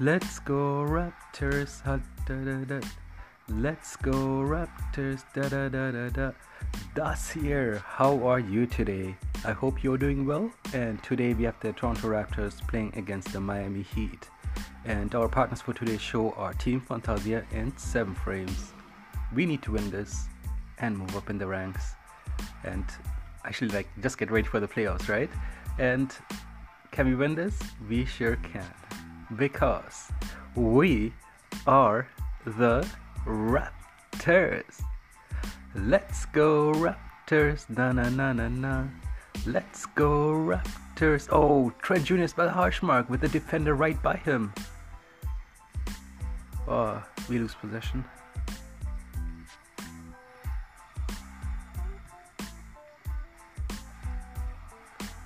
Let's go Raptors. Da, da, da. Let's go Raptors. Da da da da da. Das here. How are you today? I hope you're doing well. And today we have the Toronto Raptors playing against the Miami Heat. And our partners for today's show are Team Fantasia and Seven Frames. We need to win this and move up in the ranks. And actually, like, just get ready for the playoffs, right? And can we win this? We sure can because we are the Raptors. Let's go Raptors, na na na na na. Let's go Raptors. Oh, Trent Jr. by the hash mark with the defender right by him. Oh, we lose possession.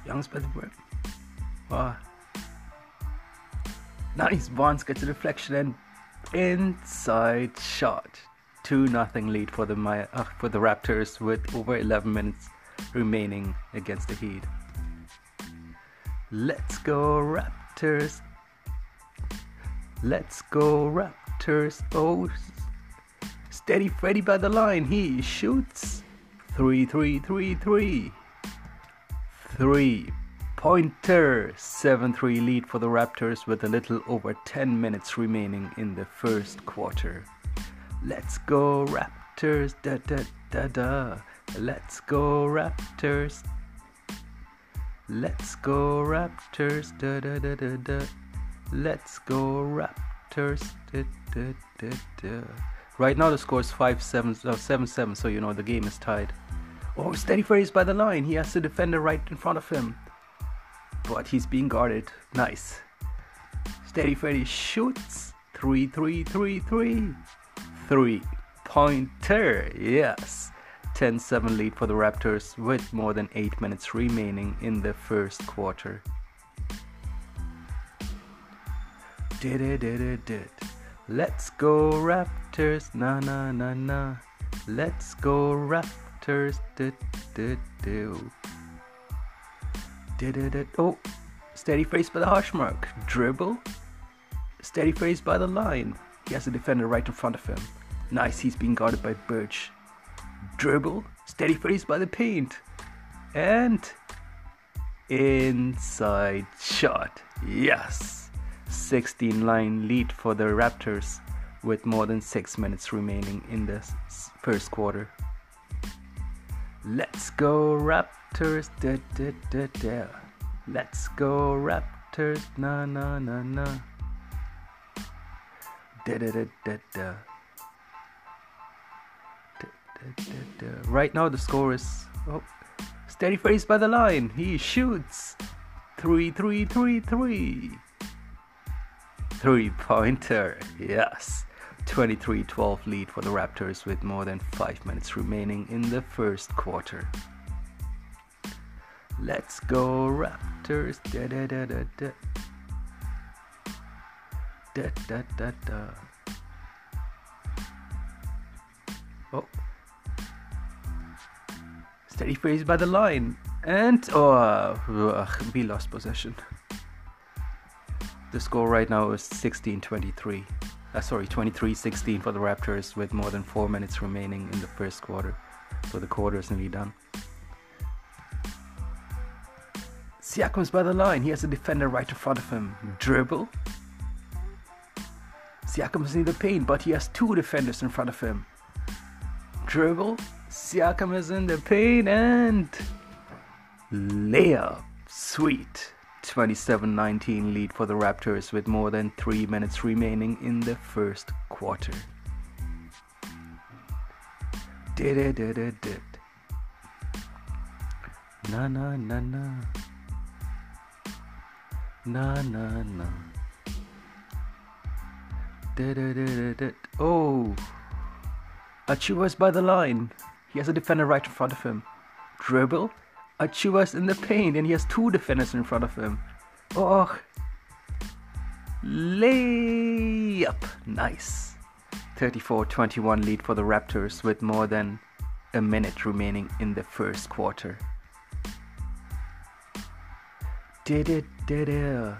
Young's by the rim. Oh, Nice. Barnes gets a deflection and inside shot. 2 nothing lead for the uh, for the Raptors with over 11 minutes remaining against the Heat. Let's go Raptors. Let's go Raptors. Oh, steady Freddy by the line. He shoots. Three, three, three, three. Three pointer 7-3 lead for the Raptors with a little over 10 minutes remaining in the first quarter. Let's go Raptors da da da da. Let's go Raptors. Let's go Raptors da da da da da. Let's go Raptors da da da da. Right now the score is 5-7 uh, 7-7 so you know the game is tied. Oh, steady phrase by the line. He has the defender right in front of him but he's being guarded. Nice. Steady Freddy shoots. Three, three, three, three. Three pointer. Yes. 10 7 lead for the Raptors with more than 8 minutes remaining in the first quarter. Did it, did it, did. Let's go Raptors. Na na na na. Let's go Raptors. Did, did, do. Did it, oh, steady face by the hash mark. Dribble. Steady face by the line. He has a defender right in front of him. Nice, he's being guarded by Birch. Dribble. Steady face by the paint. And inside shot. Yes. 16 line lead for the Raptors with more than 6 minutes remaining in the first quarter. Let's go Raptors, da da da da. Let's go Raptors, na na na na. Da. Da, da, da, da. Right now the score is oh, steady face by the line. He shoots three three three three. Three pointer, yes. 23 12 lead for the Raptors with more than 5 minutes remaining in the first quarter. Let's go, Raptors! Da da da da da. Da da da da. Oh. Steady phase by the line. And. Oh, ugh, we lost possession. The score right now is 16 23 uh, sorry, 23-16 for the Raptors with more than four minutes remaining in the first quarter. So the quarter is nearly done. Siakam's by the line. He has a defender right in front of him. Mm-hmm. Dribble. Siakam's in the paint, but he has two defenders in front of him. Dribble. Siakam is in the paint and layup. Sweet. 27 19 lead for the Raptors with more than 3 minutes remaining in the first quarter. Did it, did it, did. Na na na na. Na na na. Did it, did it, did. Oh. By the line. He has a defender right in front of him. Dribble Achiuwa's in the paint and he has two defenders in front of him. Oh, layup. Nice. 34 21 lead for the Raptors with more than a minute remaining in the first quarter. Did it, did it.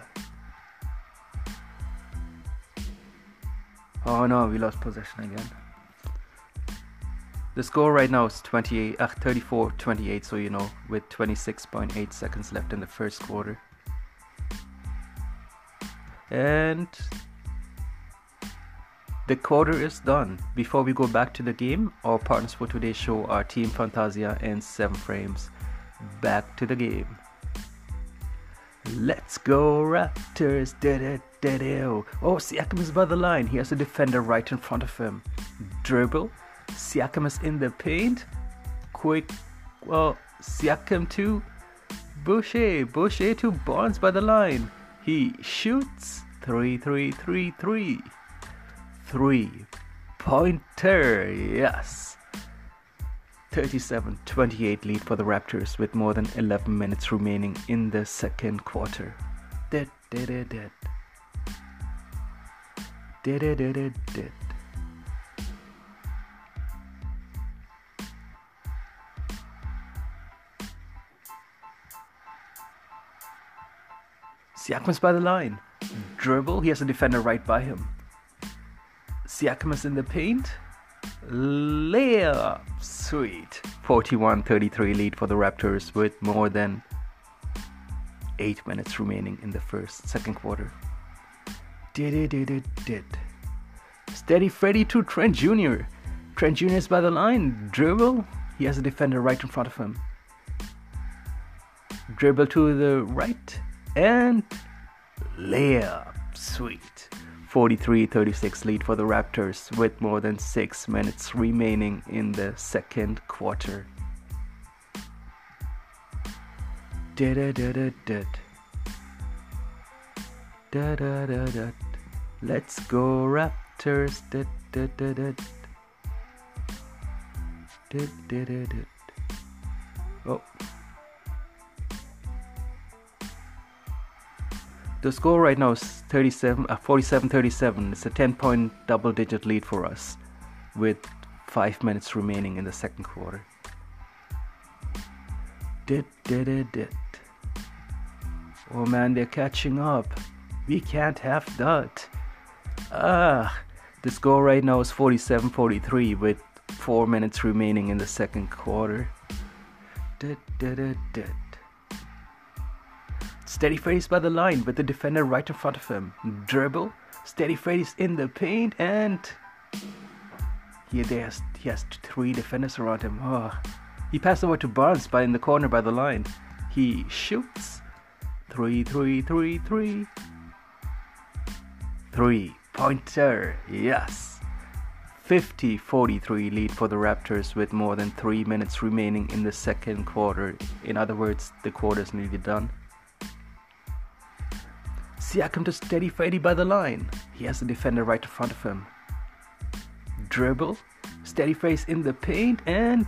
Oh no, we lost possession again. The score right now is 28, uh, 34 28, so you know, with 26.8 seconds left in the first quarter. And the quarter is done. Before we go back to the game, our partners for today's show are Team Fantasia and 7 Frames. Back to the game. Let's go Raptors! Oh, Siakam is by the line. He has a defender right in front of him. Dribble Siakam is in the paint. Quick, well, Siakam to Boucher. Boucher to Barnes by the line. He shoots. 3 3 3 3. 3. Pointer. Yes. 37 28 lead for the Raptors with more than 11 minutes remaining in the second quarter. Dead, dead, dead, dead. Dead, dead, dead, dead. Siakam's by the line. Mm. Dribble, he has a defender right by him. Siakam is in the paint. Layup. Sweet. 41 33 lead for the Raptors with more than 8 minutes remaining in the first, second quarter. Did it, did it, did. Steady Freddy to Trent Jr. Trent Jr. is by the line. Dribble. He has a defender right in front of him. Dribble to the right and layup. Sweet. 43 36 lead for the Raptors with more than 6 minutes remaining in the second quarter. Da da da da da. Da da da da. Let's go Raptors. Da da da da. Da da da da. Oh. The score right now is 37, uh, 47 37. It's a 10 point double digit lead for us with 5 minutes remaining in the second quarter. Dit, dit, dit, dit. Oh man, they're catching up. We can't have that. Ah, the score right now is 47 43 with 4 minutes remaining in the second quarter. Dit, dit, dit, dit. Steady face by the line with the defender right in front of him. Dribble. Steady face in the paint and here he has, he has three defenders around him. Oh. He passed over to Barnes by in the corner by the line. He shoots. Three, three, three, three. Three. Pointer. Yes. 50 43 lead for the Raptors with more than 3 minutes remaining in the second quarter. In other words, the quarter is nearly done. Siakam to steady Freddy by the line. He has the defender right in front of him. Dribble, steady face in the paint, and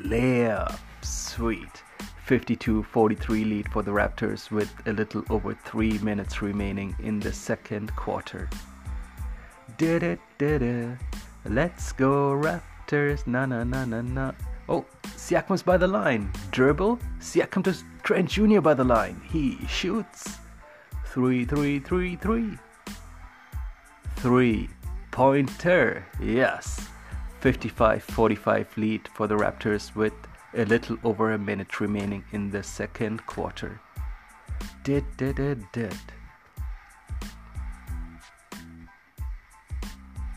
layup. Sweet. 52 43 lead for the Raptors with a little over 3 minutes remaining in the second quarter. Did it, did it. Let's go, Raptors. Na na na na na. Oh, Siakam's by the line. Dribble. Siakam to Trent Jr. by the line. He shoots three, three, three, three. Three pointer, yes. 55 45 lead for the Raptors with a little over a minute remaining in the second quarter. Did, did, did, did.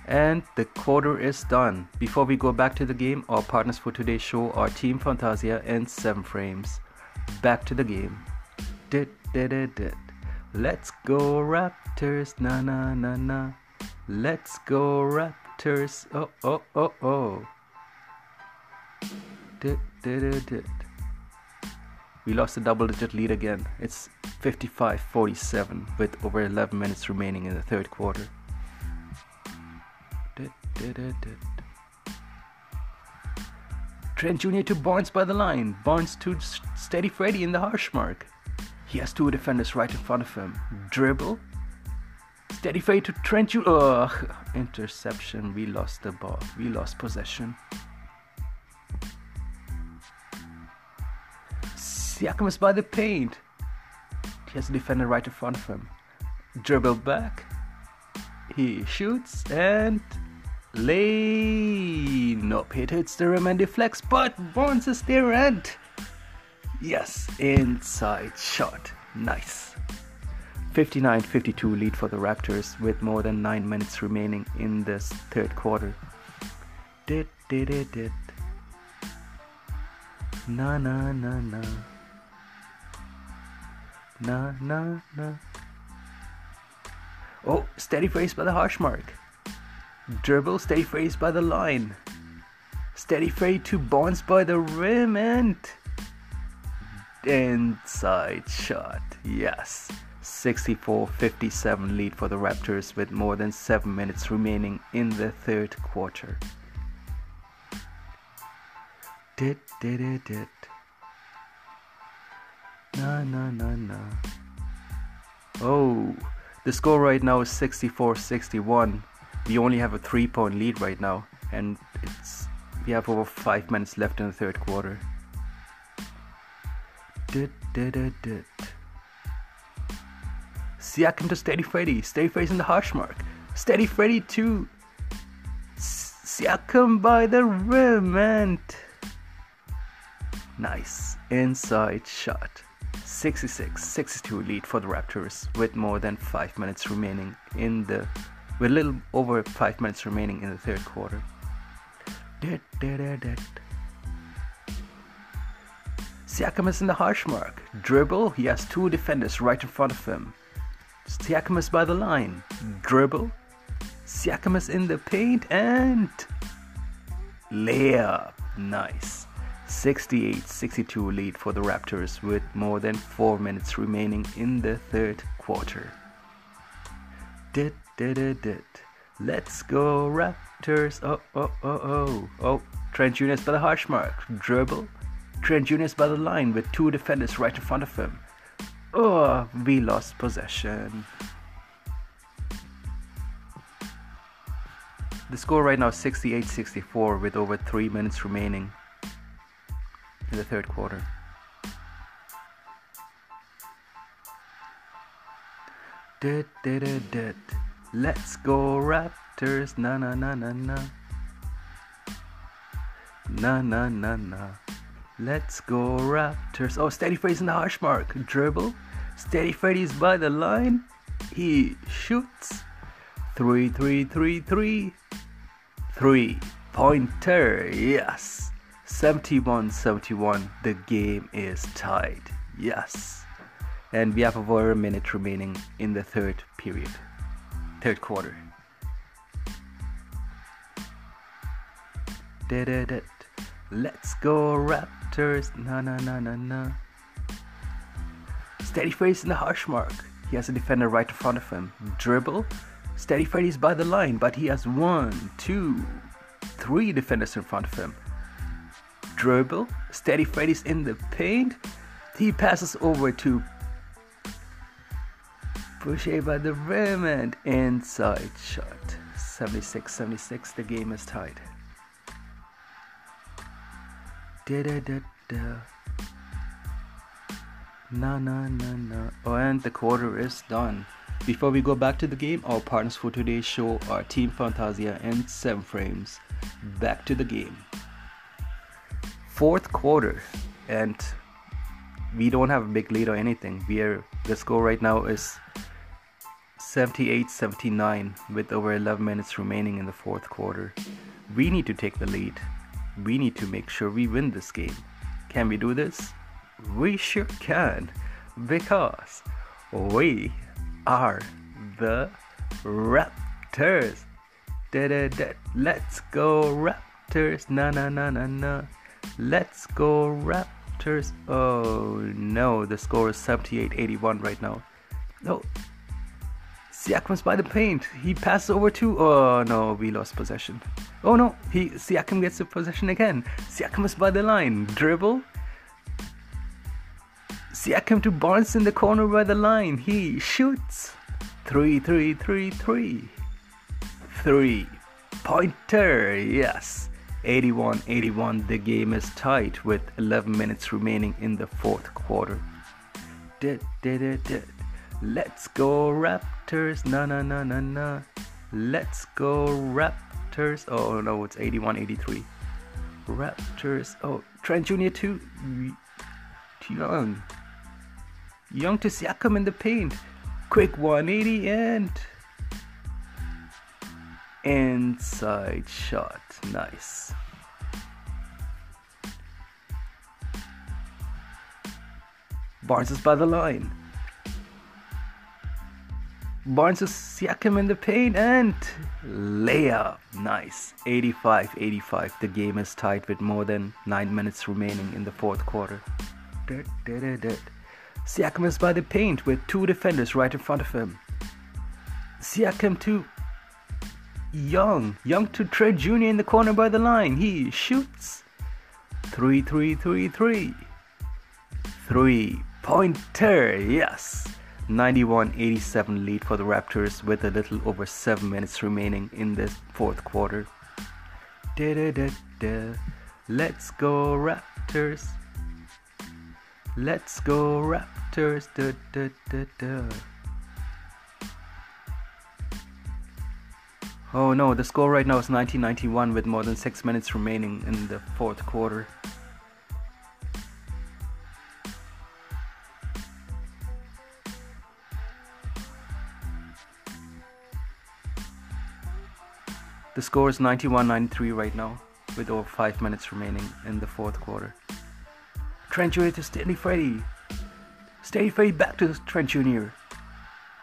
And the quarter is done. Before we go back to the game, our partners for today's show are Team Fantasia and 7 Frames. Back to the game. Did, did, did, did. Let's go Raptors, na na na na. Let's go Raptors. Oh oh oh oh. Did, did, did. We lost a double digit lead again. It's 55 47 with over 11 minutes remaining in the third quarter. Trent Jr. to Barnes by the line. Barnes to Steady Freddy in the hash mark. He has two defenders right in front of him. Dribble. Steady fade to Trent. You ugh. Interception. We lost the ball. We lost possession. Siakam is by the paint. He has a defender right in front of him. Dribble back. He shoots and lane. Nope, it hits the rim and deflects, but is there and yes, inside shot. Nice. 59 52 lead for the Raptors with more than 9 minutes remaining in this third quarter. Did, did, did, did. Na, na, na, na. Na, na, na. Oh, steady face by the hash mark. Dribble, steady face by the line. Steady fade to bounce by the rim and inside shot. Yes. 64 57 lead for the Raptors with more than 7 minutes remaining in the third quarter. Did, did, it, did. Na, na, na, na. Oh, the score right now is 64 61. We only have a 3 point lead right now, and it's we have over 5 minutes left in the third quarter. Siakam to Steady Freddy. Steady facing the hash mark. Steady Freddy to Siakam by the rim and nice inside shot. 66 62 lead for the Raptors with more than 5 minutes remaining in the with a little over 5 minutes remaining in the third quarter. Siakam is in the hash mark. Dribble, he has two defenders right in front of him. Siakam is by the line. Dribble. Siakam is in the paint and layup. Nice. 68 62 lead for the Raptors with more than 4 minutes remaining in the third quarter. Did, did, did. Let's go Raptors. Oh, oh, oh, oh. Oh, Trent Jr. by the hash mark. Dribble. Trent Jr. by the line with two defenders right in front of him. Oh, we lost possession. The score right now is 68 64 with over 3 minutes remaining in the third quarter. Did, did, did. Let's go Raptors. Na na na na na. Na na na na. Let's go Raptors. Oh, steady face in the hash mark. Dribble. Steady Freddy's by the line. He shoots. Three, three, three, three. Three. Pointer. Yes. 71 71. The game is tied. Yes. And we have over a minute remaining in the third period. Third quarter. Let's go Raptors. Na na na na na. Steady face in the hash mark. He has a defender right in front of him. Dribble. Steady Freddy's by the line, but he has one, two, three defenders in front of him. Dribble. Steady Freddy's in the paint. He passes over to Boucher by the rim and inside shot. 76 76. The game is tied. Da da da da. Na na na na. Oh, and the quarter is done. Before we go back to the game, our partners for today's show are Team Fantasia and 7 Frames. Back to the game. Fourth quarter, and we don't have a big lead or anything. We are the score right now is 78-79 with over 11 minutes remaining in the fourth quarter. We need to take the lead. We need to make sure we win this game. Can we do this? We sure can because we are the Raptors. Da, da, da. Let's go Raptors. Na na na na na. Let's go Raptors. Oh no, the score is 78-81 right now. No. Siakam's by the paint. He passes over to. Oh no, we lost possession. Oh no, he Siakam gets the possession again. Siakam is by the line. Dribble. Siakam to Barnes in the corner by the line. He shoots. Three, three, three, three. Three. Pointer. Yes. 81 81. The game is tight with 11 minutes remaining in the fourth quarter. Did, did, did. Let's go Raptors. Na, na, na, na, na. Let's go Raptors. Oh no, it's 81 83. Raptors. Oh, Trent Jr. too. Young. Young to Siakam in the paint. Quick 180 and inside shot. Nice. Barnes is by the line. Barnes is Siakam in the paint and layup. Nice. 85 85. The game is tied with more than 9 minutes remaining in the fourth quarter. Siakam is by the paint with two defenders right in front of him. Siakam to Young. Young to Trent Jr. in the corner by the line. He shoots. 3 3 3 3. 3 pointer. Yes. 91-87 lead for the Raptors with a little over 7 minutes remaining in the fourth quarter. Da, da, da, da. Let's go Raptors. Let's go Raptors. Da, da, da, da. Oh no, the score right now is 1991 with more than 6 minutes remaining in the fourth quarter. The score is 91 93 right now, with over 5 minutes remaining in the fourth quarter. Trent Jr. to Steady Freddy. Steady Freddy back to Trent Jr.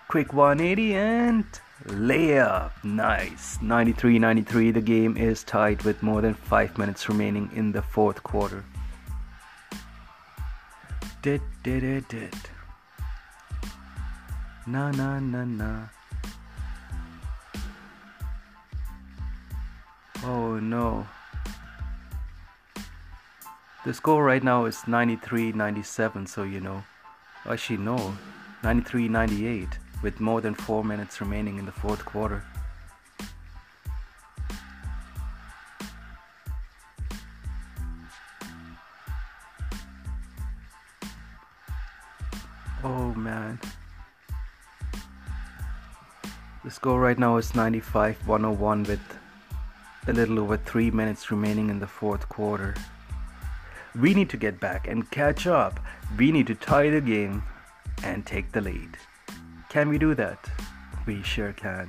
Quick 180 and layup. Nice. 93 93. The game is tied with more than 5 minutes remaining in the fourth quarter. Did, did, did, did. Na, na, na, na. Oh no. The score right now is 93 97, so you know. Actually, no. 93 98 with more than 4 minutes remaining in the fourth quarter. Oh man. The score right now is 95 101 with a little over three minutes remaining in the fourth quarter. We need to get back and catch up. We need to tie the game and take the lead. Can we do that? We sure can.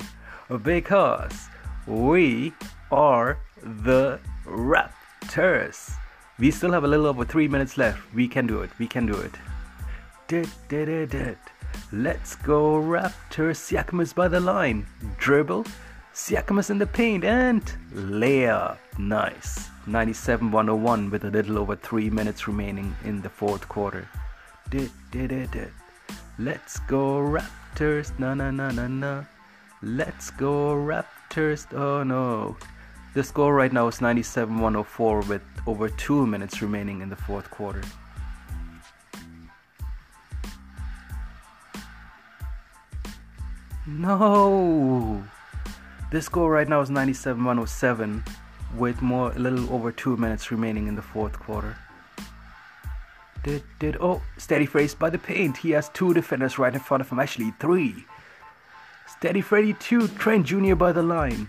Because we are the Raptors. We still have a little over three minutes left. We can do it. We can do it. Did, did. Let's go Raptors. Siakam is by the line. Dribble Siakam is in the paint and layup. Nice. 97 101 with a little over 3 minutes remaining in the fourth quarter. Did, did, did, did. Let's go Raptors. Na na na na na. Let's go Raptors. Oh no. The score right now is 97 104 with over 2 minutes remaining in the fourth quarter. No. The score right now is 97 107 with more a little over 2 minutes remaining in the fourth quarter. Did did oh steady Freddy by the paint. He has two defenders right in front of him, actually three. Steady Freddy 2, Trent Jr. by the line.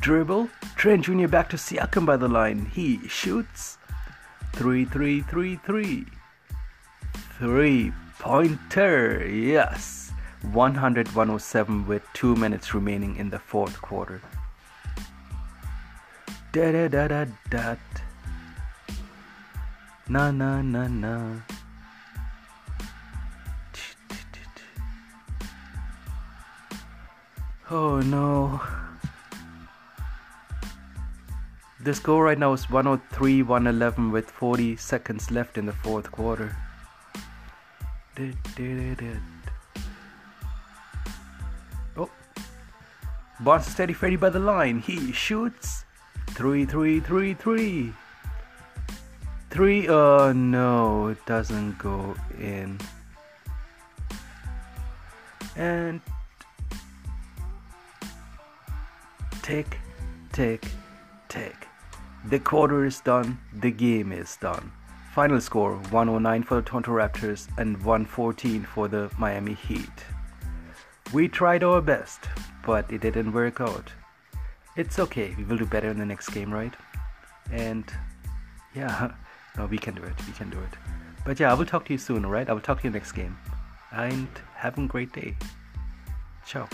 Dribble, Trent Jr. back to Siakam by the line. He shoots. 3 3 3 3. 3 pointer, yes. 100 107 with 2 minutes remaining in the fourth quarter. Da da da da da. Na na na na. Oh no. The score right now is 103 111 with 40 seconds left in the fourth quarter. Did, did, did, Barnes steady Freddy by the line. He shoots. Three, three, three, three. Three. Oh no, it doesn't go in. And tick, tick, tick. The quarter is done. The game is done. Final score 109 for the Toronto Raptors and 114 for the Miami Heat. We tried our best, but it didn't work out. it's okay. We will do better in the next game, right? And yeah, no, we can do it. We can do it. But yeah, I will talk to you soon, alright? I will talk to you next game. And have a great day. Ciao.